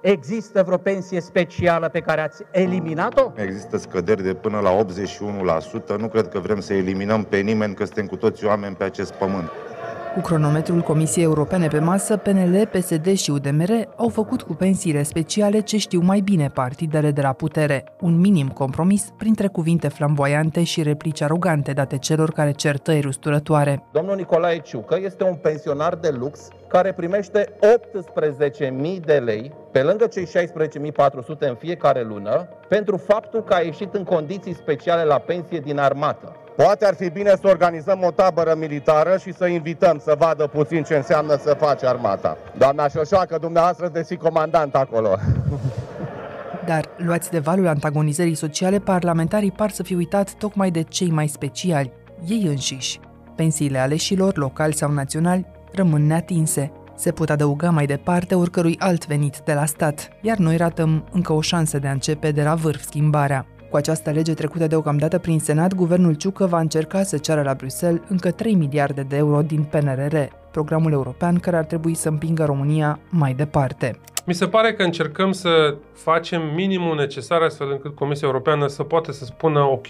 Există vreo pensie specială pe care ați eliminat-o? Există scăderi de până la 81%. Nu cred că vrem să eliminăm pe nimeni, că suntem cu toți oameni pe acest pământ. Cu cronometrul Comisiei Europene pe masă, PNL, PSD și UDMR au făcut cu pensiile speciale ce știu mai bine partidele de la putere, un minim compromis printre cuvinte flamboiante și replici arogante date celor care cer tăieri usturătoare. Domnul Nicolae Ciucă este un pensionar de lux care primește 18.000 de lei, pe lângă cei 16.400 în fiecare lună, pentru faptul că a ieșit în condiții speciale la pensie din armată. Poate ar fi bine să organizăm o tabără militară și să invităm să vadă puțin ce înseamnă să faci armata. Doamna Șoșoacă, dumneavoastră de comandant acolo. Dar, luați de valul antagonizării sociale, parlamentarii par să fi uitat tocmai de cei mai speciali, ei înșiși. Pensiile aleșilor, locali sau naționali, rămân neatinse. Se pot adăuga mai departe oricărui alt venit de la stat, iar noi ratăm încă o șansă de a începe de la vârf schimbarea. Cu această lege trecută deocamdată prin Senat, guvernul Ciucă va încerca să ceară la Bruxelles încă 3 miliarde de euro din PNRR, programul european care ar trebui să împingă România mai departe. Mi se pare că încercăm să facem minimul necesar astfel încât Comisia Europeană să poată să spună ok,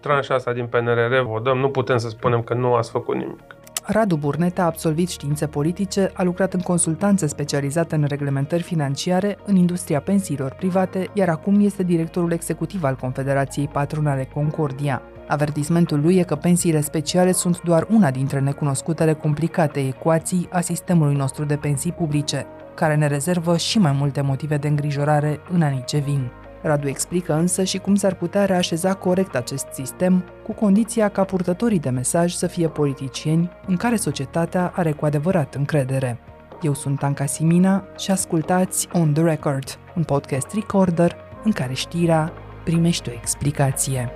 tranșa asta din PNRR vă dăm, nu putem să spunem că nu ați făcut nimic. Radu Burneta a absolvit științe politice, a lucrat în consultanță specializată în reglementări financiare în industria pensiilor private, iar acum este directorul executiv al Confederației Patronale Concordia. Avertismentul lui e că pensiile speciale sunt doar una dintre necunoscutele complicate ecuații a sistemului nostru de pensii publice, care ne rezervă și mai multe motive de îngrijorare în anii ce vin. Radu explică însă și cum s-ar putea reașeza corect acest sistem, cu condiția ca purtătorii de mesaj să fie politicieni în care societatea are cu adevărat încredere. Eu sunt Anca Simina și ascultați On The Record, un podcast recorder în care știrea primește o explicație.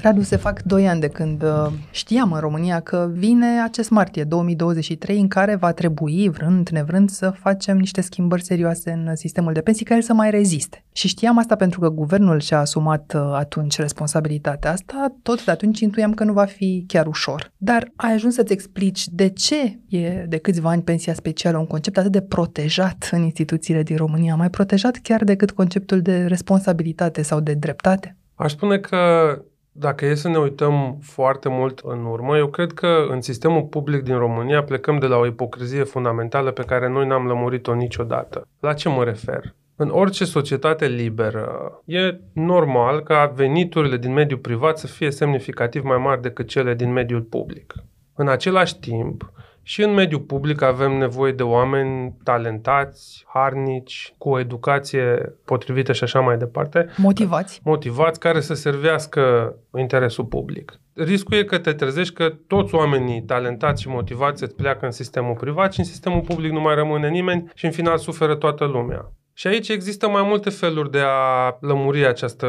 Radu, se fac 2 ani de când uh, știam în România că vine acest martie 2023 în care va trebui, vrând nevrând, să facem niște schimbări serioase în sistemul de pensii care să mai reziste. Și știam asta pentru că guvernul și-a asumat uh, atunci responsabilitatea asta, tot de atunci intuiam că nu va fi chiar ușor. Dar ai ajuns să-ți explici de ce e de câțiva ani pensia specială un concept atât de protejat în instituțiile din România, mai protejat chiar decât conceptul de responsabilitate sau de dreptate? Aș spune că dacă e să ne uităm foarte mult în urmă, eu cred că în sistemul public din România plecăm de la o ipocrizie fundamentală pe care noi n-am lămurit-o niciodată. La ce mă refer? În orice societate liberă, e normal ca veniturile din mediul privat să fie semnificativ mai mari decât cele din mediul public. În același timp, și în mediul public avem nevoie de oameni talentați, harnici, cu o educație potrivită și așa mai departe. Motivați. Motivați, care să servească interesul public. Riscul e că te trezești că toți oamenii talentați și motivați îți pleacă în sistemul privat și în sistemul public nu mai rămâne nimeni și în final suferă toată lumea. Și aici există mai multe feluri de a lămuri această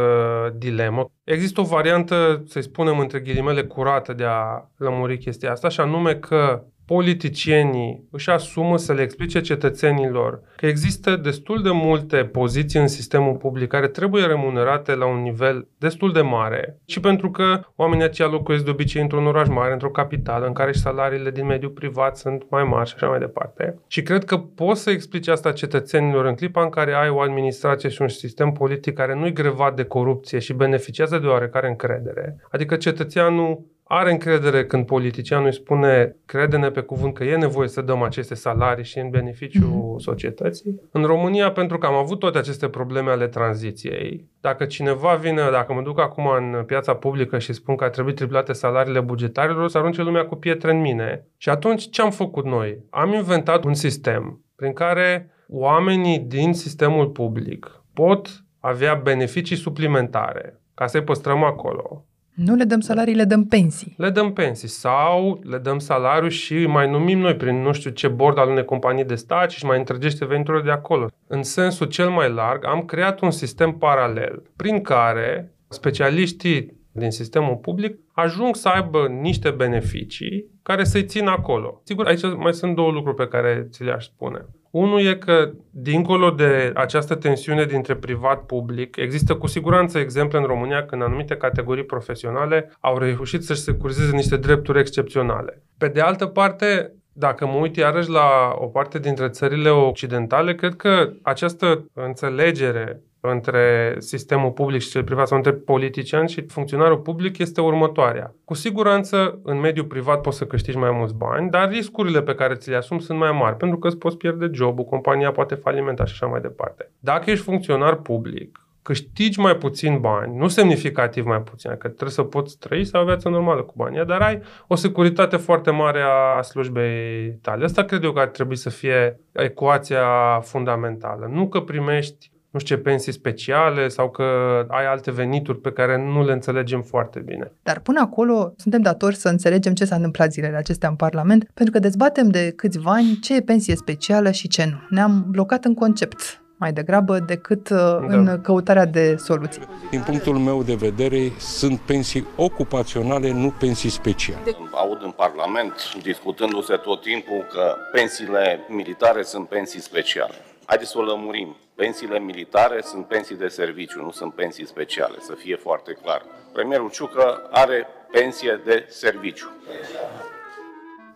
dilemă. Există o variantă, să-i spunem între ghilimele, curată de a lămuri chestia asta, și anume că politicienii își asumă să le explice cetățenilor că există destul de multe poziții în sistemul public care trebuie remunerate la un nivel destul de mare și pentru că oamenii aceia locuiesc de obicei într-un oraș mare, într-o capitală, în care și salariile din mediul privat sunt mai mari și așa mai departe. Și cred că poți să explici asta cetățenilor în clipa în care ai o administrație și un sistem politic care nu-i grevat de corupție și beneficiază de oarecare încredere. Adică cetățeanul are încredere când politicianul îi spune crede-ne pe cuvânt că e nevoie să dăm aceste salarii și în beneficiu mm-hmm. societății. În România, pentru că am avut toate aceste probleme ale tranziției, dacă cineva vine, dacă mă duc acum în piața publică și spun că ar trebui triplate salariile bugetarilor, o să arunce lumea cu pietre în mine. Și atunci ce am făcut noi? Am inventat un sistem prin care oamenii din sistemul public pot avea beneficii suplimentare ca să-i păstrăm acolo nu le dăm salarii, le dăm pensii. Le dăm pensii sau le dăm salariu și mai numim noi prin nu știu ce bord al unei companii de stat și mai întregește veniturile de acolo. În sensul cel mai larg, am creat un sistem paralel prin care specialiștii din sistemul public ajung să aibă niște beneficii care să-i țină acolo. Sigur, aici mai sunt două lucruri pe care ți le-aș spune. Unul e că, dincolo de această tensiune dintre privat-public, există cu siguranță exemple în România când anumite categorii profesionale au reușit să-și securizeze niște drepturi excepționale. Pe de altă parte, Dacă mă uit iarăși la o parte dintre țările occidentale, cred că această înțelegere între sistemul public și cel privat sau între politician și funcționarul public este următoarea. Cu siguranță, în mediul privat poți să câștigi mai mulți bani, dar riscurile pe care ți le asumi sunt mai mari, pentru că îți poți pierde jobul, compania poate falimenta și așa mai departe. Dacă ești funcționar public, câștigi mai puțin bani, nu semnificativ mai puțin, că trebuie să poți trăi sau o viață normală cu banii, dar ai o securitate foarte mare a slujbei tale. Asta cred eu că ar trebui să fie ecuația fundamentală. Nu că primești nu știu ce pensii speciale sau că ai alte venituri pe care nu le înțelegem foarte bine. Dar până acolo suntem datori să înțelegem ce s-a întâmplat zilele acestea în Parlament, pentru că dezbatem de câțiva ani ce e pensie specială și ce nu. Ne-am blocat în concept mai degrabă decât uh, da. în căutarea de soluții. Din punctul meu de vedere, sunt pensii ocupaționale, nu pensii speciale. Aud în Parlament discutându-se tot timpul că pensiile militare sunt pensii speciale. Haideți să o lămurim. Pensiile militare sunt pensii de serviciu, nu sunt pensii speciale, să fie foarte clar. Premierul Ciucă are pensie de serviciu.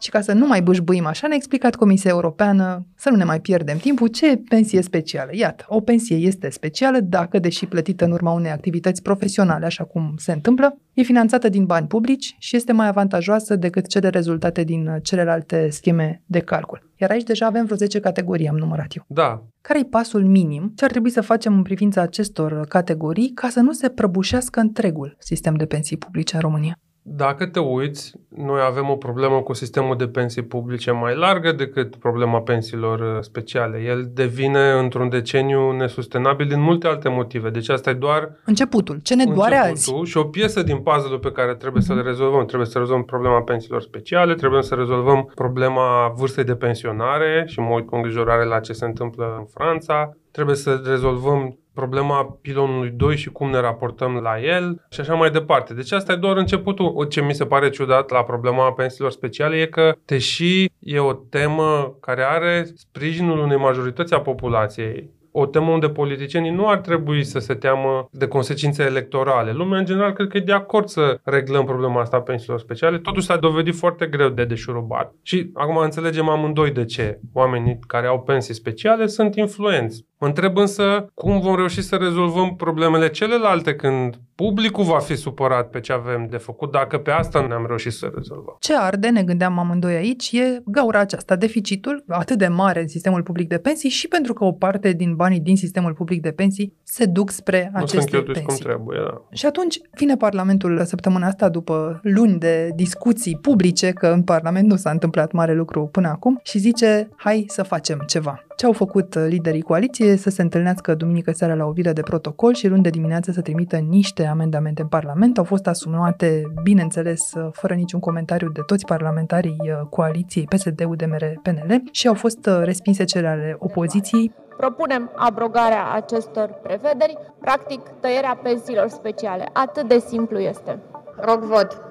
Și ca să nu mai bâșbuim așa, ne-a explicat Comisia Europeană, să nu ne mai pierdem timpul, ce e pensie specială. Iată, o pensie este specială dacă, deși plătită în urma unei activități profesionale, așa cum se întâmplă, e finanțată din bani publici și este mai avantajoasă decât cele rezultate din celelalte scheme de calcul. Iar aici deja avem vreo 10 categorii, am numărat eu. Da. Care e pasul minim? Ce ar trebui să facem în privința acestor categorii ca să nu se prăbușească întregul sistem de pensii publice în România? Dacă te uiți, noi avem o problemă cu sistemul de pensii publice mai largă decât problema pensiilor uh, speciale. El devine într-un deceniu nesustenabil din multe alte motive. Deci asta e doar începutul. Ce ne doare azi? Și o piesă din puzzle pe care trebuie să le rezolvăm. Trebuie să rezolvăm problema pensiilor speciale, trebuie să rezolvăm problema vârstei de pensionare și mă uit cu îngrijorare la ce se întâmplă în Franța. Trebuie să rezolvăm problema pilonului 2 și cum ne raportăm la el și așa mai departe. Deci asta e doar începutul. Ce mi se pare ciudat la problema pensiilor speciale e că, deși e o temă care are sprijinul unei majorități a populației, o temă unde politicienii nu ar trebui să se teamă de consecințe electorale. Lumea, în general, cred că e de acord să reglăm problema asta a pensiilor speciale. Totuși s-a dovedit foarte greu de deșurubat. Și acum înțelegem amândoi de ce. Oamenii care au pensii speciale sunt influenți. Mă întreb însă cum vom reuși să rezolvăm problemele celelalte când publicul va fi supărat pe ce avem de făcut, dacă pe asta ne-am reușit să rezolvăm. Ce arde, ne gândeam amândoi aici, e gaura aceasta, deficitul atât de mare în sistemul public de pensii și pentru că o parte din banii din sistemul public de pensii se duc spre nu aceste sunt pensii. cum trebuie, da. Și atunci vine Parlamentul săptămâna asta după luni de discuții publice, că în Parlament nu s-a întâmplat mare lucru până acum, și zice, hai să facem ceva. Ce au făcut liderii coaliției să se întâlnească duminică seara la o vilă de protocol și luni de dimineață să trimită niște amendamente în Parlament. Au fost asumate, bineînțeles, fără niciun comentariu de toți parlamentarii coaliției PSD, UDMR, PNL și au fost respinse cele ale opoziției. Propunem abrogarea acestor prevederi, practic tăierea pensiilor speciale. Atât de simplu este. Rog vot.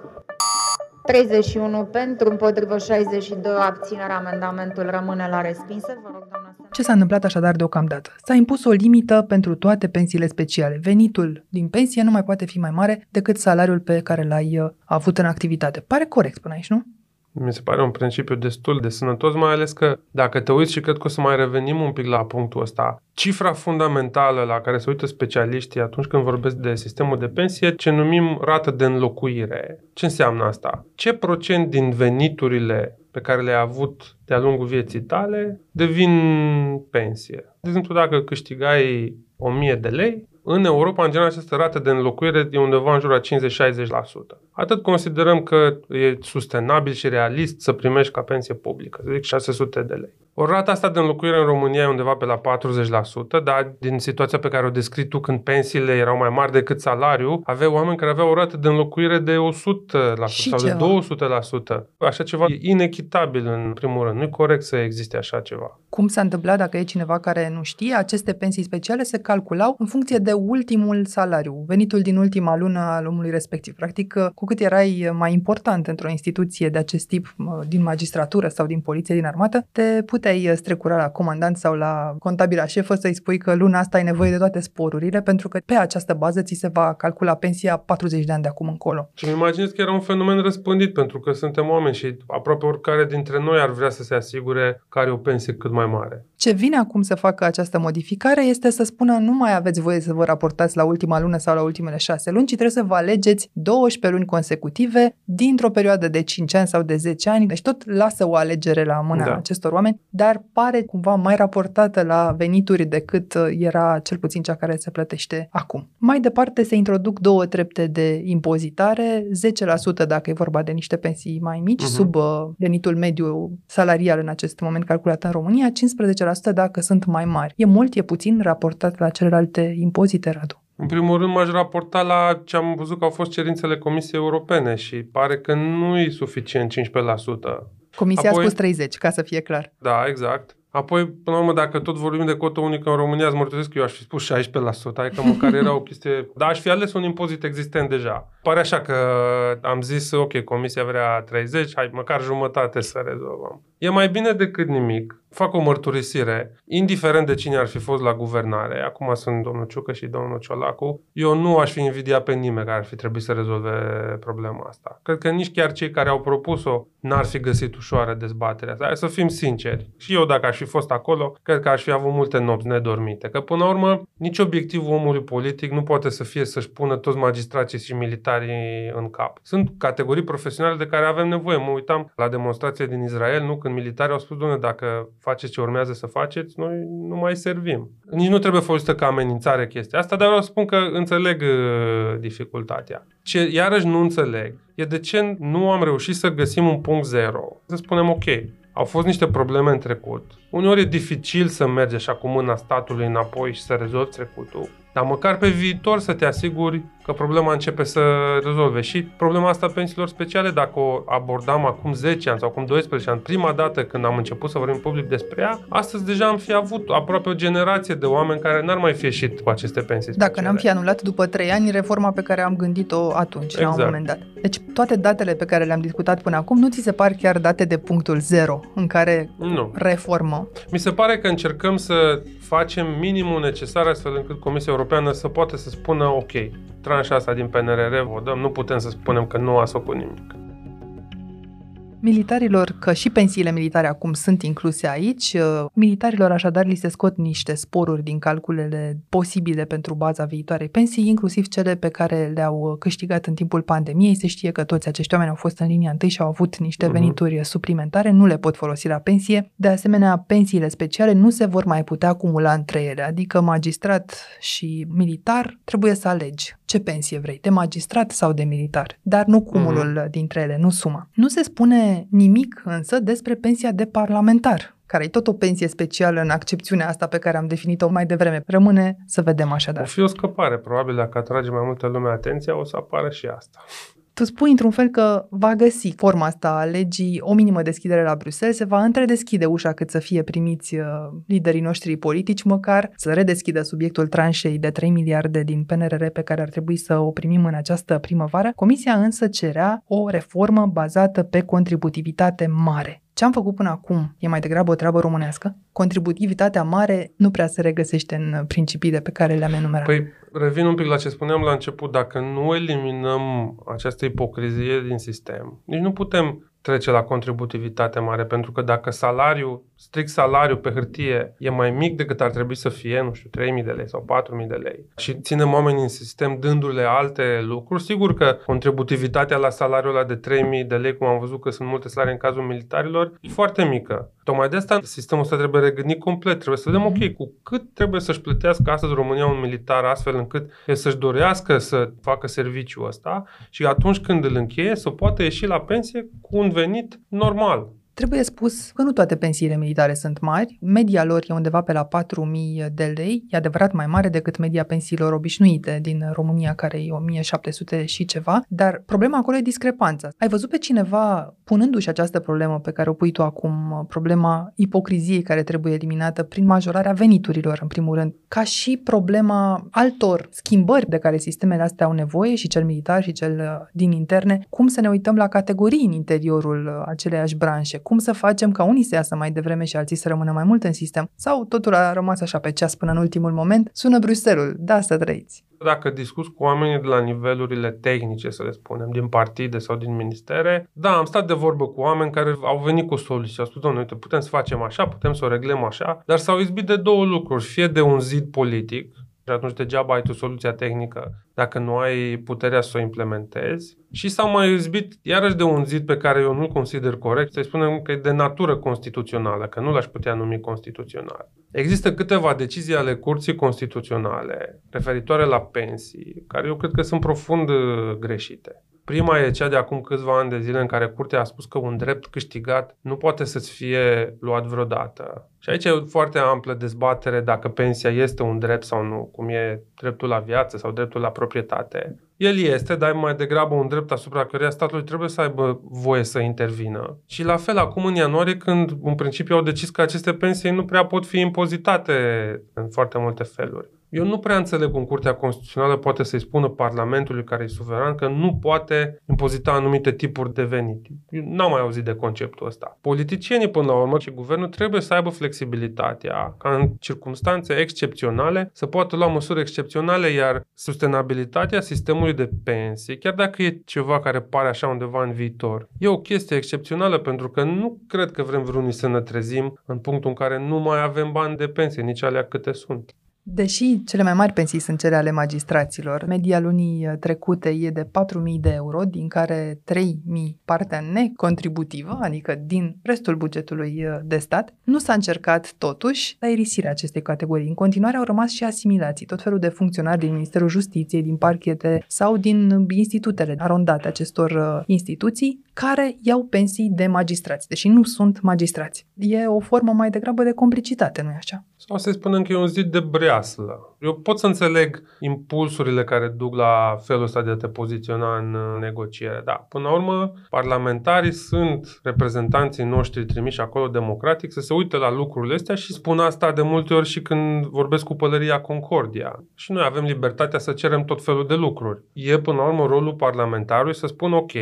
31 pentru, împotrivă 62, abținerea, amendamentul rămâne la respinsă. Vă rog, doamna Ce s-a întâmplat așadar deocamdată? S-a impus o limită pentru toate pensiile speciale. Venitul din pensie nu mai poate fi mai mare decât salariul pe care l-ai uh, avut în activitate. Pare corect până aici, nu? Mi se pare un principiu destul de sănătos, mai ales că dacă te uiți și cred că o să mai revenim un pic la punctul ăsta, cifra fundamentală la care se uită specialiștii atunci când vorbesc de sistemul de pensie, ce numim rată de înlocuire. Ce înseamnă asta? Ce procent din veniturile pe care le-ai avut de-a lungul vieții tale devin pensie? De exemplu, dacă câștigai 1000 de lei, în Europa, în general, această rată de înlocuire e undeva în jur a 50-60%. Atât considerăm că e sustenabil și realist să primești ca pensie publică, să zic 600 de lei. O rata asta de înlocuire în România e undeva pe la 40%, dar din situația pe care o descrii tu când pensiile erau mai mari decât salariul, avea oameni care aveau o rată de înlocuire de 100% Și sau ceva. de 200%. Așa ceva e inechitabil în primul rând. Nu e corect să existe așa ceva. Cum s-a întâmplat, dacă e cineva care nu știe, aceste pensii speciale se calculau în funcție de ultimul salariu, venitul din ultima lună al omului respectiv. Practic, cu cât erai mai important într-o instituție de acest tip, din magistratură sau din poliție, din armată, te puteai te-ai strecurat la comandant sau la contabila șefă să-i spui că luna asta ai nevoie de toate sporurile, pentru că pe această bază ți se va calcula pensia 40 de ani de acum încolo. Și îmi imaginez că era un fenomen răspândit, pentru că suntem oameni și aproape oricare dintre noi ar vrea să se asigure că are o pensie cât mai mare. Ce vine acum să facă această modificare este să spună nu mai aveți voie să vă raportați la ultima lună sau la ultimele șase luni, ci trebuie să vă alegeți 12 luni consecutive dintr-o perioadă de 5 ani sau de 10 ani. Deci tot lasă o alegere la mâna da. acestor oameni, dar pare cumva mai raportată la venituri decât uh, era cel puțin cea care se plătește acum. Mai departe se introduc două trepte de impozitare, 10% dacă e vorba de niște pensii mai mici, uh-huh. sub uh, venitul mediu salarial în acest moment calculat în România, 15% dacă sunt mai mari. E mult, e puțin raportat la celelalte impozite, Radu. În primul rând m-aș raporta la ce am văzut că au fost cerințele Comisiei Europene și pare că nu e suficient 15%. Comisia Apoi, a spus 30, ca să fie clar. Da, exact. Apoi, până la urmă, dacă tot vorbim de cotă unică în România, îți mărturisesc că eu aș fi spus 16%, adică măcar era o chestie... Dar aș fi ales un impozit existent deja. Pare așa că am zis, ok, comisia vrea 30, hai, măcar jumătate să rezolvăm. E mai bine decât nimic. Fac o mărturisire, indiferent de cine ar fi fost la guvernare, acum sunt domnul Ciucă și domnul Ciolacu, eu nu aș fi invidiat pe nimeni care ar fi trebuit să rezolve problema asta. Cred că nici chiar cei care au propus-o n-ar fi găsit ușoară dezbaterea asta. Hai să fim sinceri. Și eu, dacă aș fi fost acolo, cred că aș fi avut multe nopți nedormite. Că, până la urmă, nici obiectivul omului politic nu poate să fie să-și pună toți magistrații și militarii în cap. Sunt categorii profesionale de care avem nevoie. Mă uitam la demonstrație din Israel, nu? Când militarii au spus, doamne, dacă faceți ce urmează să faceți, noi nu mai servim. Nici nu trebuie folosită ca amenințare chestia asta, dar vreau să spun că înțeleg uh, dificultatea. Ce iarăși nu înțeleg e de ce nu am reușit să găsim un punct zero. Să spunem, ok, au fost niște probleme în trecut. Uneori e dificil să mergi așa cu mâna statului înapoi și să rezolvi trecutul. Dar măcar pe viitor să te asiguri că problema începe să rezolve. Și problema asta pensiilor speciale, dacă o abordam acum 10 ani sau acum 12 ani, prima dată când am început să vorbim public despre ea, astăzi deja am fi avut aproape o generație de oameni care n-ar mai fi ieșit cu aceste pensii speciale. Dacă n-am fi anulat după 3 ani reforma pe care am gândit-o atunci, exact. la un exact. moment dat. Deci toate datele pe care le-am discutat până acum nu ți se par chiar date de punctul zero în care nu. reformă? Mi se pare că încercăm să facem minimul necesar astfel încât Comisia Europeană să poată să spună ok, tranșa asta din PNRR o dăm, nu putem să spunem că nu a făcut nimic militarilor, că și pensiile militare acum sunt incluse aici, uh, militarilor așadar li se scot niște sporuri din calculele posibile pentru baza viitoarei pensii, inclusiv cele pe care le-au câștigat în timpul pandemiei. Se știe că toți acești oameni au fost în linia întâi și au avut niște mhm. venituri uh-huh. suplimentare, nu le pot folosi la pensie. De asemenea, pensiile speciale nu se vor mai putea acumula între ele, adică magistrat și militar trebuie să alegi ce pensie vrei, de magistrat sau de militar, dar nu cumulul uh-huh. dintre ele, nu suma. Nu se spune nimic însă despre pensia de parlamentar, care e tot o pensie specială în accepțiunea asta pe care am definit-o mai devreme. Rămâne să vedem așadar. O fi o scăpare, probabil dacă atrage mai multă lume atenția, o să apară și asta. Tu spui într-un fel că va găsi forma asta a legii o minimă deschidere la Bruxelles, se va întredeschide ușa cât să fie primiți uh, liderii noștri politici, măcar să redeschidă subiectul tranșei de 3 miliarde din PNRR pe care ar trebui să o primim în această primăvară. Comisia însă cerea o reformă bazată pe contributivitate mare. Ce am făcut până acum e mai degrabă o treabă românească? Contributivitatea mare nu prea se regăsește în principiile pe care le-am enumerat. Păi, revin un pic la ce spuneam la început. Dacă nu eliminăm această ipocrizie din sistem, nici nu putem trece la contributivitate mare, pentru că dacă salariul, strict salariul pe hârtie e mai mic decât ar trebui să fie, nu știu, 3.000 de lei sau 4.000 de lei și ținem oamenii în sistem dându-le alte lucruri, sigur că contributivitatea la salariul ăla de 3.000 de lei, cum am văzut că sunt multe salarii în cazul militarilor, e foarte mică. Tocmai de asta sistemul ăsta trebuie regândit complet. Trebuie să vedem, ok, cu cât trebuie să-și plătească astăzi România un militar astfel încât să-și dorească să facă serviciul ăsta și atunci când îl încheie să poată ieși la pensie cu un venit normal. Trebuie spus că nu toate pensiile militare sunt mari. Media lor e undeva pe la 4.000 de lei. E adevărat mai mare decât media pensiilor obișnuite din România, care e 1.700 și ceva. Dar problema acolo e discrepanța. Ai văzut pe cineva punându-și această problemă pe care o pui tu acum, problema ipocriziei care trebuie eliminată prin majorarea veniturilor, în primul rând, ca și problema altor schimbări de care sistemele astea au nevoie, și cel militar și cel uh, din interne, cum să ne uităm la categorii în interiorul uh, aceleiași branșe, cum să facem ca unii să iasă mai devreme și alții să rămână mai mult în sistem, sau totul a rămas așa pe ceas până în ultimul moment, sună Bruselul, da, să trăiți. Dacă discuți cu oamenii de la nivelurile tehnice, să le spunem, din partide sau din ministere, da, am stat de vorbă cu oameni care au venit cu soluții. Au spus, domnule, uite, putem să facem așa, putem să o reglăm așa, dar s-au izbit de două lucruri. Fie de un zid politic, și atunci degeaba ai tu soluția tehnică dacă nu ai puterea să o implementezi. Și s-au mai izbit iarăși de un zid pe care eu nu-l consider corect, să-i spunem că e de natură constituțională, că nu l-aș putea numi constituțional. Există câteva decizii ale Curții Constituționale referitoare la pensii, care eu cred că sunt profund uh, greșite. Prima e cea de acum câțiva ani de zile în care curtea a spus că un drept câștigat nu poate să-ți fie luat vreodată. Și aici e o foarte amplă dezbatere dacă pensia este un drept sau nu, cum e dreptul la viață sau dreptul la proprietate. El este, dar mai degrabă un drept asupra căruia statul trebuie să aibă voie să intervină. Și la fel acum în ianuarie, când în principiu au decis că aceste pensii nu prea pot fi impozitate în foarte multe feluri. Eu nu prea înțeleg cum Curtea Constituțională poate să-i spună Parlamentului care e suveran că nu poate impozita anumite tipuri de venit. Eu n-am mai auzit de conceptul ăsta. Politicienii, până la urmă, și guvernul trebuie să aibă flexibilitatea ca în circunstanțe excepționale să poată lua măsuri excepționale, iar sustenabilitatea sistemului de pensii, chiar dacă e ceva care pare așa undeva în viitor, e o chestie excepțională pentru că nu cred că vrem vreunii să ne trezim în punctul în care nu mai avem bani de pensie, nici alea câte sunt. Deși cele mai mari pensii sunt cele ale magistraților, media lunii trecute e de 4.000 de euro, din care 3.000 partea necontributivă, adică din restul bugetului uh, de stat, nu s-a încercat totuși la irisirea acestei categorii. În continuare au rămas și asimilații, tot felul de funcționari din Ministerul Justiției, din parchete sau din institutele arondate acestor uh, instituții, care iau pensii de magistrați, deși nu sunt magistrați. E o formă mai degrabă de complicitate, nu-i așa? Sau să spunem că e un zid de breaslă. Eu pot să înțeleg impulsurile care duc la felul ăsta de a te poziționa în negociere. Da, până la urmă, parlamentarii sunt reprezentanții noștri trimiși acolo democratic să se uite la lucrurile astea și spun asta de multe ori și când vorbesc cu pălăria Concordia. Și noi avem libertatea să cerem tot felul de lucruri. E până la urmă rolul parlamentarului să spun ok,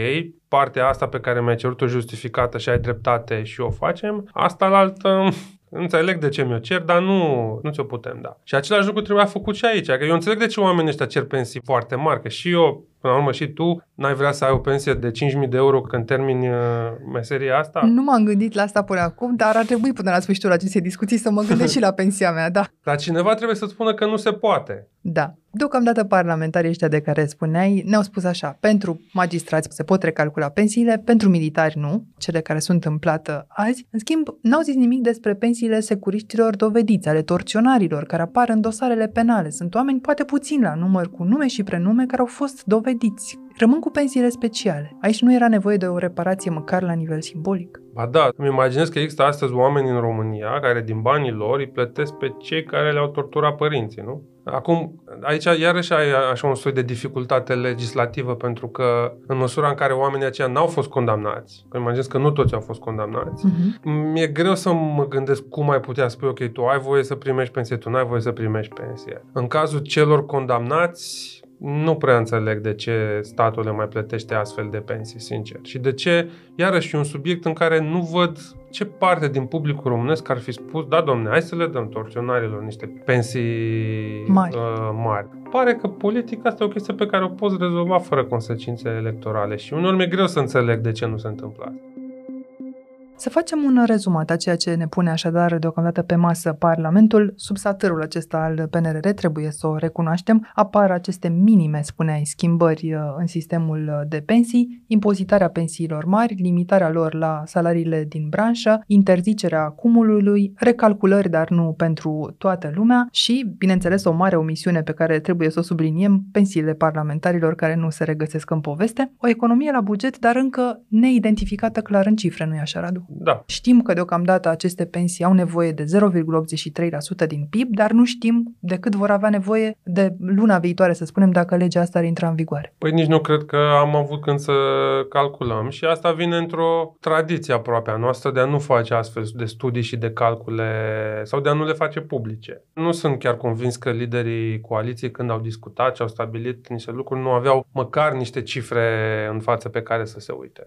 partea asta pe care mi-ai cerut-o justificată și ai dreptate și o facem, asta la altă Înțeleg de ce mi-o cer, dar nu, nu ți-o putem da. Și același lucru trebuia făcut și aici. Că eu înțeleg de ce oamenii ăștia cer pensii foarte mari, că și eu Până la urmă și tu n-ai vrea să ai o pensie de 5.000 de euro când termini uh, meseria asta? Nu m-am gândit la asta până acum, dar ar trebui până la sfârșitul acestei discuții să mă gândesc și la pensia mea, da. Dar cineva trebuie să spună că nu se poate. Da. Deocamdată parlamentarii ăștia de care spuneai ne-au spus așa, pentru magistrați se pot recalcula pensiile, pentru militari nu, cele care sunt în plată azi. În schimb, n-au zis nimic despre pensiile securiștilor dovediți, ale torționarilor care apar în dosarele penale. Sunt oameni poate puțin la număr cu nume și prenume care au fost dovediți. Rămân cu pensiile speciale. Aici nu era nevoie de o reparație măcar la nivel simbolic. Ba da, îmi imaginez că există astăzi oameni în România care din banii lor îi plătesc pe cei care le-au torturat părinții, nu? Acum, aici iarăși ai așa un soi de dificultate legislativă pentru că în măsura în care oamenii aceia n-au fost condamnați, că imaginez că nu toți au fost condamnați, uh-huh. mi-e greu să mă gândesc cum ai putea spune, ok, tu ai voie să primești pensie, tu n-ai voie să primești pensie. În cazul celor condamnați, nu prea înțeleg de ce statul le mai plătește astfel de pensii, sincer. Și de ce, iarăși, un subiect în care nu văd ce parte din publicul românesc ar fi spus, da, domne, hai să le dăm torționarilor niște pensii mari. Uh, mari. Pare că politica asta e o chestie pe care o poți rezolva fără consecințe electorale și uneori mi-e greu să înțeleg de ce nu se întâmplă asta. Să facem un rezumat a ceea ce ne pune așadar deocamdată pe masă Parlamentul. Sub satârul acesta al PNRR trebuie să o recunoaștem. Apar aceste minime, spuneai, schimbări uh, în sistemul de pensii, impozitarea pensiilor mari, limitarea lor la salariile din branșă, interzicerea cumulului, recalculări, dar nu pentru toată lumea și, bineînțeles, o mare omisiune pe care trebuie să o subliniem, pensiile parlamentarilor care nu se regăsesc în poveste, o economie la buget, dar încă neidentificată clar în cifre, nu-i așa, Radu? Da. Știm că deocamdată aceste pensii au nevoie de 0,83% din PIB, dar nu știm de cât vor avea nevoie de luna viitoare, să spunem, dacă legea asta ar intra în vigoare. Păi nici nu cred că am avut când să calculăm și asta vine într-o tradiție aproape a noastră de a nu face astfel de studii și de calcule sau de a nu le face publice. Nu sunt chiar convins că liderii coaliției când au discutat și au stabilit niște lucruri nu aveau măcar niște cifre în față pe care să se uite.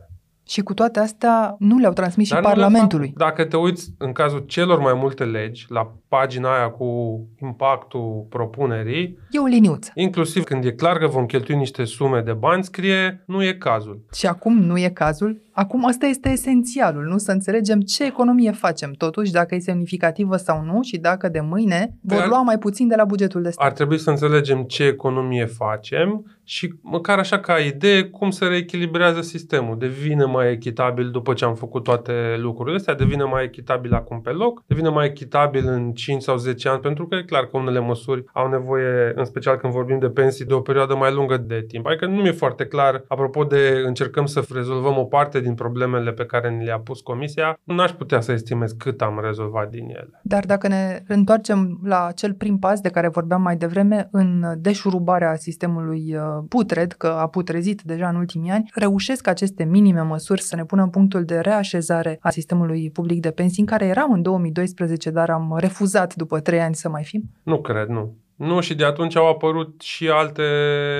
Și cu toate astea nu le-au transmis Dar și nu le Parlamentului. fac. Dacă te uiți în cazul celor mai multe legi, la pagina aia cu impactul propunerii, E o liniuță. inclusiv când e clar că vom cheltui niște sume de bani, scrie nu e cazul. Și acum nu e cazul. Acum ăsta este esențialul, nu? Să înțelegem ce economie facem, totuși, dacă e semnificativă sau nu și dacă de mâine vor Dar- lua mai puțin de la bugetul de stat. Ar trebui să înțelegem ce economie facem și măcar așa ca idee cum se reechilibrează sistemul. Devine mai echitabil după ce am făcut toate lucrurile astea, devine mai echitabil acum pe loc, devine mai echitabil în 5 sau 10 ani, pentru că e clar că unele măsuri au nevoie, în special când vorbim de pensii, de o perioadă mai lungă de timp. Adică nu mi-e foarte clar, apropo de încercăm să rezolvăm o parte din problemele pe care ni le-a pus Comisia, n-aș putea să estimez cât am rezolvat din ele. Dar dacă ne întoarcem la acel prim pas de care vorbeam mai devreme, în deșurubarea sistemului uh, putred, că a putrezit deja în ultimii ani, reușesc aceste minime măsuri să ne pună în punctul de reașezare a sistemului public de pensii, în care eram în 2012, dar am refuzat după trei ani să mai fim? Nu cred, nu. Nu, și de atunci au apărut și alte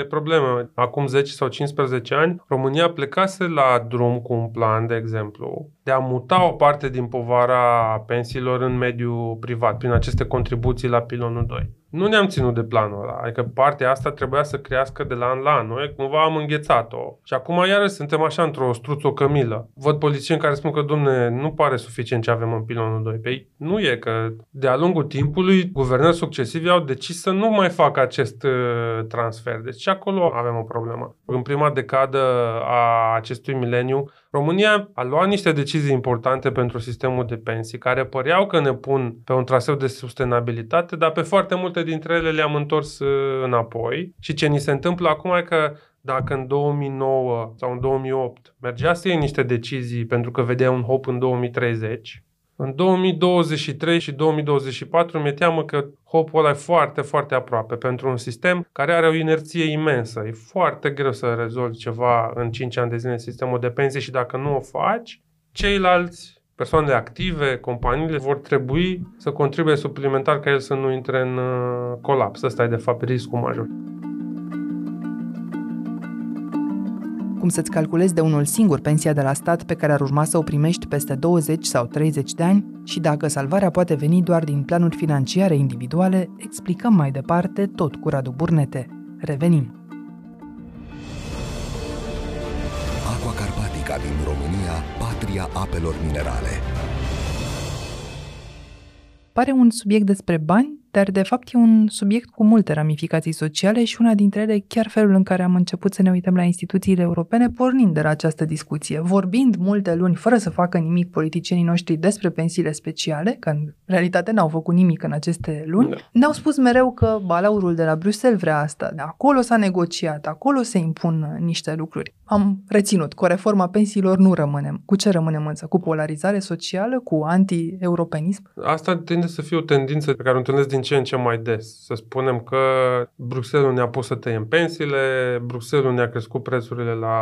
probleme. Acum 10 sau 15 ani, România plecase la drum cu un plan, de exemplu, de a muta o parte din povara pensiilor în mediul privat, prin aceste contribuții la pilonul 2. Nu ne-am ținut de planul ăla, adică partea asta trebuia să crească de la an la an. Noi cumva am înghețat-o. Și acum iarăși suntem așa într-o struță cămilă. Văd politicieni care spun că, domne, nu pare suficient ce avem în pilonul 2. Păi nu e, că de-a lungul timpului, guvernări succesivi au decis să nu mai facă acest uh, transfer. Deci și acolo avem o problemă. În prima decadă a acestui mileniu, România a luat niște decizii importante pentru sistemul de pensii, care păreau că ne pun pe un traseu de sustenabilitate, dar pe foarte multe dintre ele le-am întors uh, înapoi. Și ce ni se întâmplă acum e că dacă în 2009 sau în 2008 mergea să iei niște decizii pentru că vedea un hop în 2030, în 2023 și 2024 mi-e teamă că hopul ăla e foarte, foarte aproape pentru un sistem care are o inerție imensă. E foarte greu să rezolvi ceva în 5 ani de zile în sistemul de pensii și dacă nu o faci, ceilalți persoanele active, companiile vor trebui să contribuie suplimentar ca el să nu intre în uh, colaps. Ăsta e de fapt riscul major. Cum să-ți calculezi de unul singur pensia de la stat pe care ar urma să o primești peste 20 sau 30 de ani și dacă salvarea poate veni doar din planuri financiare individuale, explicăm mai departe tot cu Radu Burnete. Revenim. Carpatica din România, patria apelor minerale. Pare un subiect despre bani, dar de fapt e un subiect cu multe ramificații sociale și una dintre ele chiar felul în care am început să ne uităm la instituțiile europene pornind de la această discuție. Vorbind multe luni fără să facă nimic politicienii noștri despre pensiile speciale, că în realitate n-au făcut nimic în aceste luni, Da. ne-au spus mereu că balaurul de la Bruxelles vrea asta, de acolo s-a negociat, acolo se impun uh, niște lucruri. Am reținut, cu reforma pensiilor nu rămânem. Cu ce rămânem însă? Cu polarizare socială? Cu anti-europenism? Asta tinde să fie o tendință pe care o întâlnesc din ce în ce mai des. Să spunem că Bruxelles ne-a pus să tăiem pensiile, Bruxelles ne-a crescut prețurile la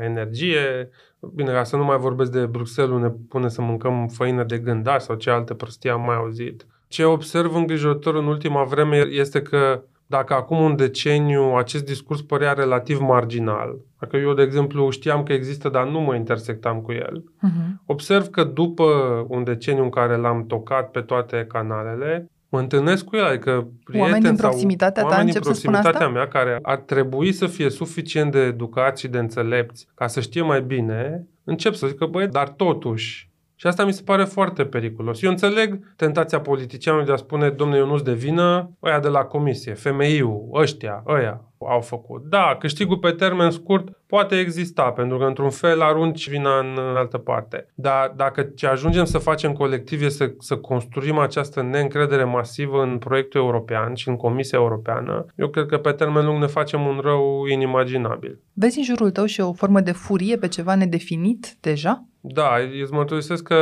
energie, Bine, ca să nu mai vorbesc de Bruxelles, ne pune să mâncăm făină de gândaș sau ce alte prostii am mai auzit. Ce observ îngrijorător în ultima vreme este că dacă acum un deceniu acest discurs părea relativ marginal, dacă eu, de exemplu, știam că există, dar nu mă intersectam cu el, Uh-huh. Observ că după un deceniu în care l-am tocat pe toate canalele, mă întâlnesc cu el, adică prieteni din sau proximitatea ta oameni din încep să spună proximitatea asta? mea care ar trebui să fie suficient de educați și de înțelepți ca să știe mai bine, încep să zică, băi, dar totuși. Și asta mi se pare foarte periculos. Eu înțeleg tentația politicianului de a spune, domnule, eu nu-ți de vină, ăia de la comisie, femeiul, ăștia, ăia. Au făcut. Da, câștigul pe termen scurt poate exista, pentru că într-un fel arunci vina în altă parte. Dar dacă ce ajungem să facem colectiv este să, să construim această neîncredere masivă în proiectul european și în Comisia Europeană, eu cred că pe termen lung ne facem un rău inimaginabil. Vezi în jurul tău și o formă de furie pe ceva nedefinit deja? Da, îți mărturisesc că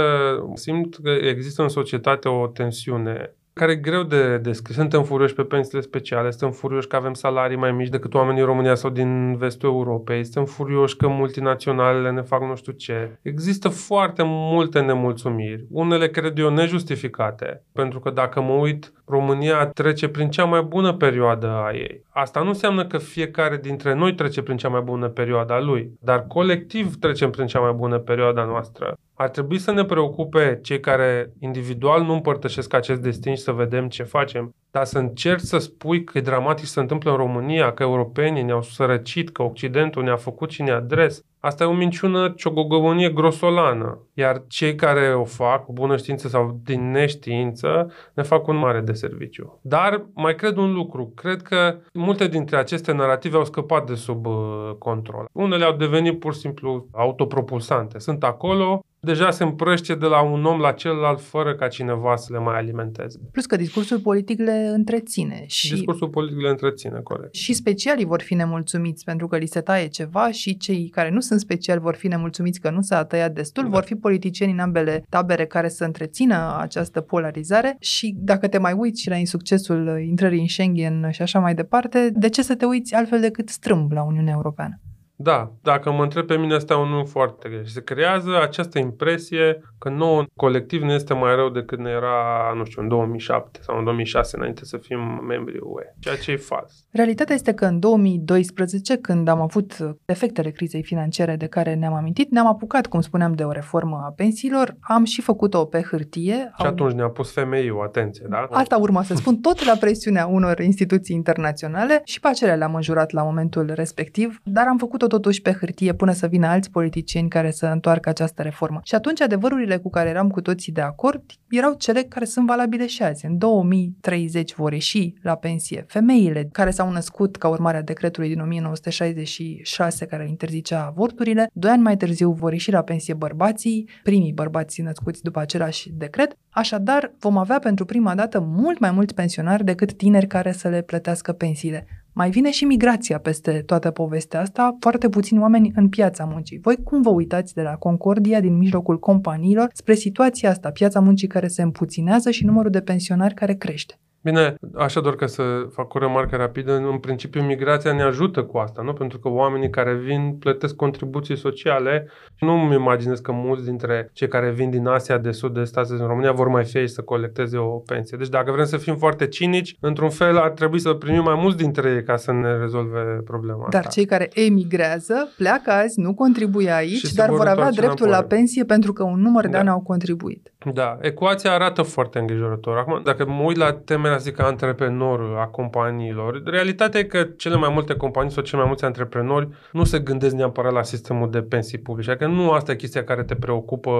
simt că există în societate o tensiune care e greu de descris. Suntem furioși pe pensiile speciale, suntem furioși că avem salarii mai mici decât oamenii în România sau din vestul Europei, suntem furioși că multinaționalele ne fac nu știu ce. Există foarte multe nemulțumiri, unele cred eu nejustificate, pentru că dacă mă uit, România trece prin cea mai bună perioadă a ei. Asta nu înseamnă că fiecare dintre noi trece prin cea mai bună perioadă a lui, dar colectiv trecem prin cea mai bună perioadă a noastră. Ar trebui să ne preocupe cei care individual nu împărtășesc acest destin și să vedem ce facem. Dar să încerci să spui că e dramatic să se întâmplă în România, că europenii ne-au sărăcit, că Occidentul ne-a făcut și ne adres, asta e o minciună ciogogăvonie grosolană. Iar cei care o fac cu bună știință sau din neștiință ne fac un mare de serviciu. Dar mai cred un lucru. Cred că multe dintre aceste narrative au scăpat de sub uh, control. Unele au devenit pur și simplu autopropulsante. Sunt acolo, deja se împrăște de la un om la celălalt fără ca cineva să le mai alimenteze. Plus că discursul politic le întreține. Și, Discursul politic le întreține, corect. și specialii vor fi nemulțumiți pentru că li se taie ceva și cei care nu sunt speciali vor fi nemulțumiți că nu s-a tăiat destul, Da. vor fi politicieni în ambele tabere care să întrețină această polarizare și dacă te mai uiți și la insuccesul intrării în Schengen și așa mai departe, de ce să te uiți altfel decât strâmb la Uniunea Europeană? Da, dacă mă întreb pe mine, asta e un nu foarte greș. Se creează această impresie că nouă colectiv ne este mai rău decât ne era, nu știu, în 2007 sau în 2006, înainte să fim membri UE. Ceea ce e fals. Realitatea este că în 2012, când am avut efectele crizei financiare de care ne-am amintit, ne-am apucat, cum spuneam, de o reformă a pensiilor, am și făcut-o pe hârtie. Și atunci ne-a pus femeiul, atenție, da? Asta urma să spun, tot la presiunea unor instituții internaționale și pe acelea le-am înjurat la momentul respectiv, dar am făcut-o totuși pe hârtie până să vină alți politicieni care să întoarcă această reformă. Și atunci adevărurile cu care eram cu toții de acord erau cele care sunt valabile și azi. În 2030 vor ieși la pensie femeile care s-au născut ca urmare a decretului din 1966 care interzicea avorturile. Doi ani mai târziu vor ieși la pensie bărbații, primii bărbați născuți după același decret. Așadar, vom avea pentru prima dată mult mai mulți pensionari decât tineri care să le plătească pensiile. Mai vine și migrația peste toată povestea asta, foarte puțini oameni în piața muncii. Voi cum vă uitați de la Concordia din mijlocul companiilor spre situația asta, piața muncii care se împuținează și numărul de pensionari care crește? Bine, așa doar ca să fac o remarcă rapidă, în principiu migrația ne ajută cu asta, nu? Pentru că oamenii care vin plătesc contribuții sociale și nu îmi imaginez că mulți dintre cei care vin din Asia de Sud-Est astăzi în România vor mai fi aici să colecteze o pensie. Deci dacă vrem să fim foarte cinici, într-un fel ar trebui să primim mai mulți dintre ei ca să ne rezolve problema Dar asta. cei care emigrează pleacă azi, nu contribuie aici, Și se dar vor vor avea întoarce dreptul înapoi. la pensie pentru că un număr de Da. ani au contribuit. Da, ecuația arată foarte îngrijorător. Acum, dacă mă uit la temele astea ca antreprenor a companiilor, realitatea e că cele mai multe companii sau cei mai mulți antreprenori nu se gândesc neapărat la sistemul de pensii publice. Adică nu asta e chestia care te preocupă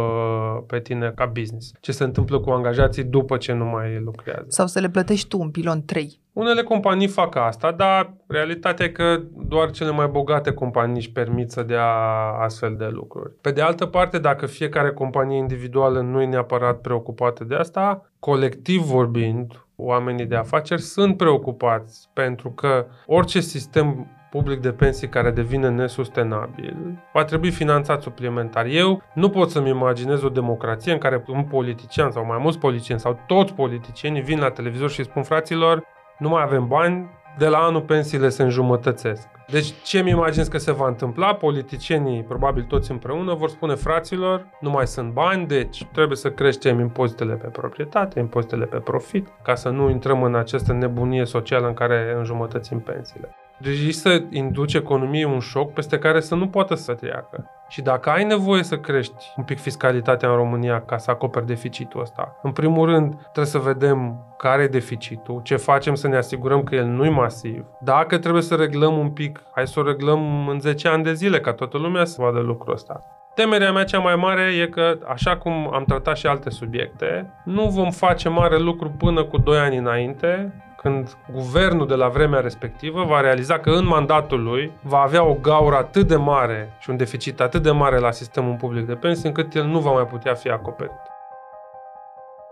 pe tine ca business. Ce se întâmplă cu angajații după ce nu mai lucrează. Sau să le plătești tu un pilon 3. Unele companii fac asta, dar realitatea e că doar cele mai bogate companii își permit să dea astfel de lucruri. Pe de altă parte, dacă fiecare companie individuală nu e neapărat preocupată de asta, colectiv vorbind, oamenii de afaceri sunt preocupați pentru că orice sistem public de pensii care devine nesustenabil va trebui finanțat suplimentar. Eu nu pot să-mi imaginez o democrație în care un politician sau mai mulți politicieni sau toți politicienii vin la televizor și spun fraților, nu mai avem bani, de la anul pensiile se înjumătățesc. Deci ce mi imaginez că se va întâmpla? Politicienii, probabil toți împreună, vor spune fraților, nu mai sunt bani, deci trebuie să creștem impozitele pe proprietate, impozitele pe profit, ca să nu intrăm în această nebunie socială în care înjumătățim pensiile. Deci să induce economiei un șoc peste care să nu poată să treacă. Și dacă ai nevoie să crești un pic fiscalitatea în România ca să acoperi deficitul ăsta, în primul rând trebuie să vedem care e deficitul, ce facem să ne asigurăm că el nu e masiv. Dacă trebuie să reglăm un pic, hai să o reglăm în 10 ani de zile ca toată lumea să vadă lucrul ăsta. Temerea mea cea mai mare e că, așa cum am tratat și alte subiecte, nu vom face mare lucru până cu 2 ani înainte, când guvernul de la vremea respectivă va realiza că în mandatul lui va avea o gaură atât de mare și un deficit atât de mare la sistemul public de pensii, încât el nu va mai putea fi acoperit.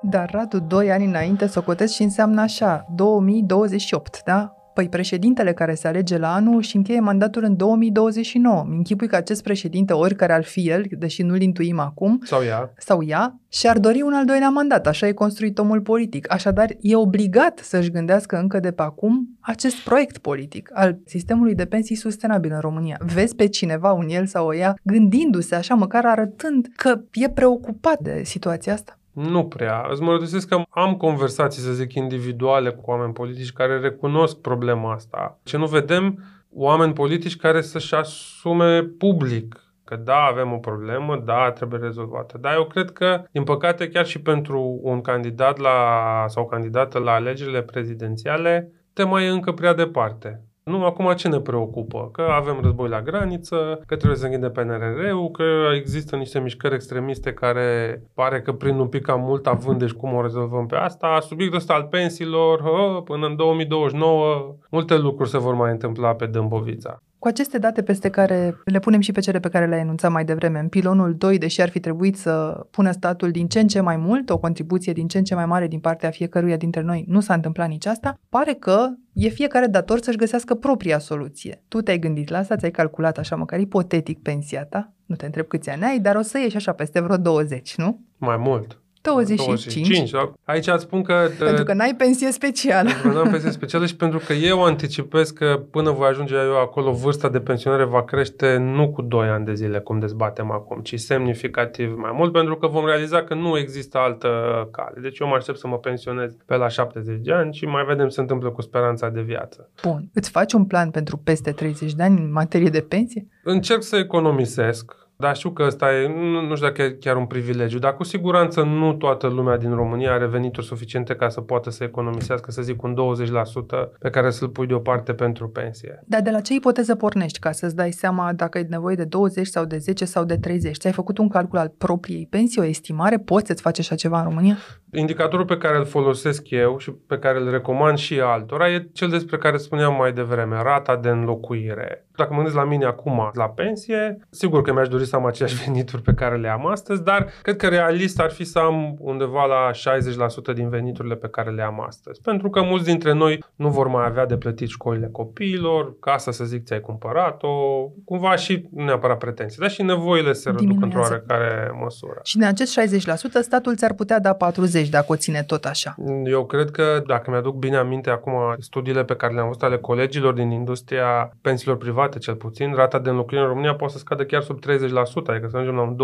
Dar, Radu, doi ani înainte socotesc și înseamnă așa, 2028, da? Păi președintele care se alege la anul și încheie mandatul în 2029. Mi închipui că acest președinte, oricare ar fi el, deși nu-l intuim acum, Sau ea. sau ea, și-ar dori un al doilea mandat. Așa e construit omul politic. Așadar, e obligat să-și gândească încă de pe acum acest proiect politic al sistemului de pensii sustenabil în România. Vezi pe cineva, un el sau o ea, gândindu-se așa, măcar arătând că e preocupat de situația asta? Nu prea. Îți mărturisesc că am conversații, să zic, individuale cu oameni politici care recunosc problema asta. Ce nu vedem, oameni politici care să-și asume public că da, avem o problemă, da, trebuie rezolvată. Dar eu cred că, din păcate, chiar și pentru un candidat la, sau candidată la alegerile prezidențiale, tema e încă prea departe. Nu, acum ce ne preocupă? Că avem război la graniță, că trebuie să închidem PNRR-ul, că există niște mișcări extremiste care pare că prind un pic cam mult având, deci cum o rezolvăm pe asta. Subiectul ăsta al pensiilor, hă, până în 2029, multe lucruri se vor mai întâmpla pe Dâmbovița. Cu aceste date peste care le punem și pe cele pe care le-ai enunțat mai devreme, în pilonul 2, deși ar fi trebuit să pună statul din ce în ce mai mult, o contribuție din ce în ce mai mare din partea fiecăruia dintre noi, nu s-a întâmplat nici asta, pare că e fiecare dator să-și găsească propria soluție. Tu te-ai gândit la asta, ți-ai calculat așa măcar ipotetic pensia ta, nu te întreb câți ani ai, dar o să ieși așa peste vreo 20, nu? Mai mult. 25. 25. Aici îți spun că... Pentru că n-ai pensie specială. Pentru că n-am pensie specială și pentru că eu anticipez că până voi ajunge eu acolo, vârsta de pensionare va crește nu cu 2 ani de zile, cum dezbatem acum, ci semnificativ mai mult, pentru că vom realiza că nu există altă cale. Deci eu mă aștept să mă pensionez pe la 70 de ani și mai vedem ce se întâmplă cu speranța de viață. Bun. Îți faci un plan pentru peste 30 de ani în materie de pensie? Încerc să economisesc, dar știu că ăsta e, nu, nu știu dacă e chiar un privilegiu, dar cu siguranță nu toată lumea din România are venituri suficiente ca să poată să economisească, să zic, un 20% pe care să-l pui deoparte pentru pensie. Dar de la ce ipoteză pornești ca să-ți dai seama dacă ai nevoie de 20 sau de 10 sau de 30? Ți-ai făcut un calcul al propriei pensii, o estimare? Poți să-ți faci așa ceva în România? Indicatorul pe care îl folosesc eu și pe care îl recomand și altora e cel despre care spuneam mai devreme, rata de înlocuire. Dacă mă gândesc la mine acum la pensie, sigur că mi-aș dori să am aceleași venituri pe care le am astăzi, dar cred că realist ar fi să am undeva la 60% din veniturile pe care le am astăzi. Pentru că mulți dintre noi nu vor mai avea de plătit școlile copiilor, casa să zic ți-ai cumpărat-o, cumva și nu neapărat pretenții, dar și nevoile se reduc într-o Diminuează. oarecare măsură. Și din acest 60%, statul ți-ar putea da 40 dacă o ține tot așa. Eu cred că, dacă mi-aduc bine aminte acum studiile pe care le-am văzut ale colegilor din industria pensiilor private, cel puțin, rata de înlocuire în România poate să scadă chiar sub 30%, adică să ajungem la un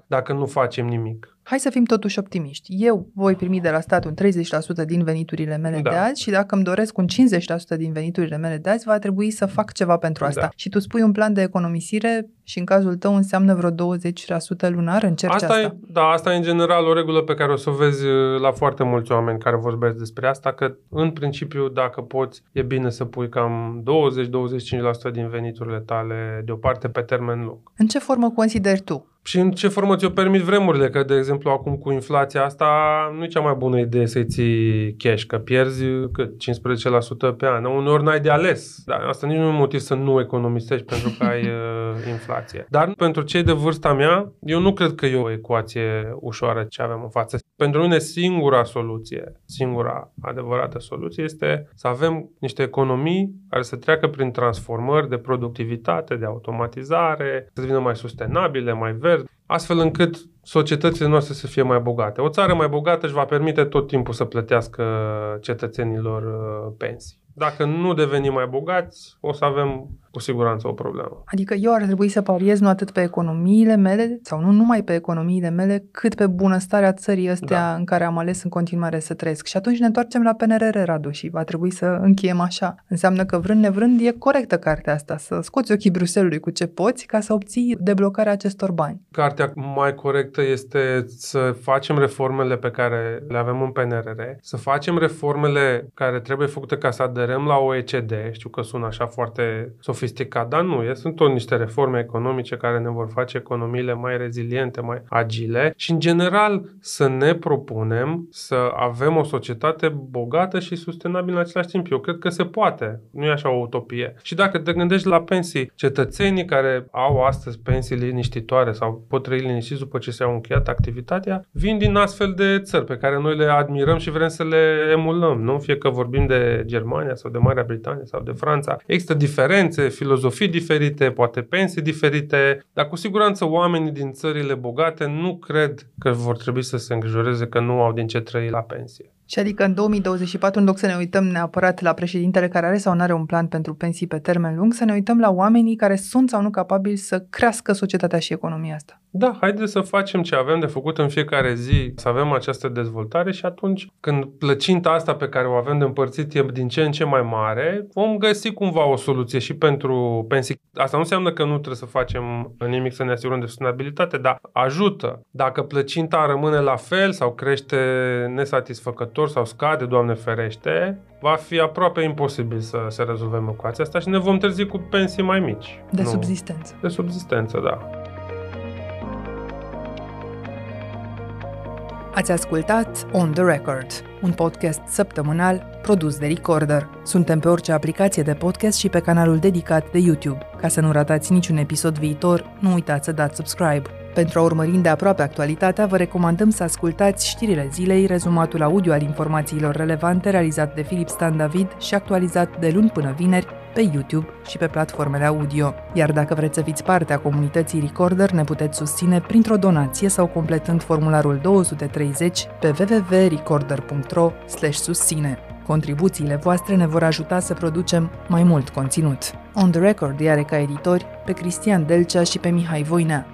28% dacă nu facem nimic. Hai să fim totuși optimiști. Eu voi primi de la stat un 30% din veniturile mele Da. de azi și dacă îmi doresc un 50% din veniturile mele de azi, va trebui să fac ceva pentru asta. Da. Și tu spui un plan de economisire și în cazul tău înseamnă vreo 20% lunar, încerci asta. Asta, e, da, asta e în general o regulă pe care o să o vezi uh, la foarte mulți oameni care vorbesc despre asta, că în principiu dacă poți, e bine să pui cam 20-25% din veniturile tale deoparte pe termen lung. În ce formă consideri tu? Și în ce formă ți-o permit vremurile? Că, de exemplu, acum cu inflația asta nu e cea mai bună idee să-i ții cash, că pierzi cât? 15% pe an. Uneori n-ai de ales. Dar asta nici nu e un motiv să nu economisești pentru că ai uh, inflație. Dar pentru cei de vârsta mea, eu nu cred că e o ecuație ușoară ce avem în față. Pentru mine singura soluție, singura adevărată soluție este să avem niște economii care să treacă prin transformări de productivitate, de automatizare, să devină mai sustenabile, mai verzi, astfel încât societățile noastre să fie mai bogate. O țară mai bogată își va permite tot timpul să plătească cetățenilor uh, pensii. Dacă nu devenim mai bogați, o să avem cu siguranță o problemă. Adică eu ar trebui să pariez nu atât pe economiile mele, sau nu numai pe economiile mele, cât pe bunăstarea țării astea Da. în care am ales în continuare să trăiesc. Și atunci ne întoarcem la PNRR, Radu, și va trebui să încheiem așa. Înseamnă că vrând nevrând e corectă cartea asta, să scoți ochii Bruselului cu ce poți ca să obții deblocarea acestor bani. Cartea mai corectă este să facem reformele pe care le avem în PNRR, să facem reformele care trebuie făcute ca să aderăm la OECD, știu că sună așa foarte sofisticat, dar nu, sunt tot niște reforme economice care ne vor face economiile mai reziliente, mai agile și, în general, să ne propunem să avem o societate bogată și sustenabilă în același timp. Eu cred că se poate, nu e așa o utopie. Și dacă te gândești la pensii, cetățenii care au astăzi pensii liniștitoare sau pot trăi liniștiți după ce se-au încheiat activitatea, vin din astfel de țări pe care noi le admirăm și vrem să le emulăm, nu? Fie că vorbim de Germania sau de Marea Britanie sau de Franța. Există diferențe, filozofii diferite, poate pensii diferite, dar cu siguranță oamenii din țările bogate nu cred că vor trebui să se îngrijoreze că nu au din ce trăi la pensie. Și adică în 2024, în loc să ne uităm neapărat la președintele care are sau nu are un plan pentru pensii pe termen lung, să ne uităm la oamenii care sunt sau nu capabili să crească societatea și economia asta. Da, haideți să facem ce avem de făcut în fiecare zi, să avem această dezvoltare și atunci când plăcinta asta pe care o avem de împărțit e din ce în ce mai mare, vom găsi cumva o soluție și pentru pensii. Asta nu înseamnă că nu trebuie să facem nimic să ne asigurăm de sustenabilitate, dar ajută. Dacă plăcinta rămâne la fel sau crește nesatisfăcător sau scade, Doamne ferește, va fi aproape imposibil să se rezolvăm ecuația asta și ne vom trezi cu pensii mai mici. De nu? subzistență. De subzistență, da. Ați ascultat On The Record, un podcast săptămânal produs de Recorder. Suntem pe orice aplicație de podcast și pe canalul dedicat de YouTube. Ca să nu ratați niciun episod viitor, nu uitați să dați subscribe. Pentru a urmări de aproape actualitatea, vă recomandăm să ascultați știrile zilei, rezumatul audio al informațiilor relevante realizat de Filip Stan David și actualizat de luni până vineri pe YouTube și pe platformele audio. Iar dacă vreți să fiți parte a comunității Recorder, ne puteți susține printr-o donație sau completând formularul 230 pe www.recorder.ro susține. Contribuțiile voastre ne vor ajuta să producem mai mult conținut. On the Record are ca editori pe Cristian Delcea și pe Mihai Voinea.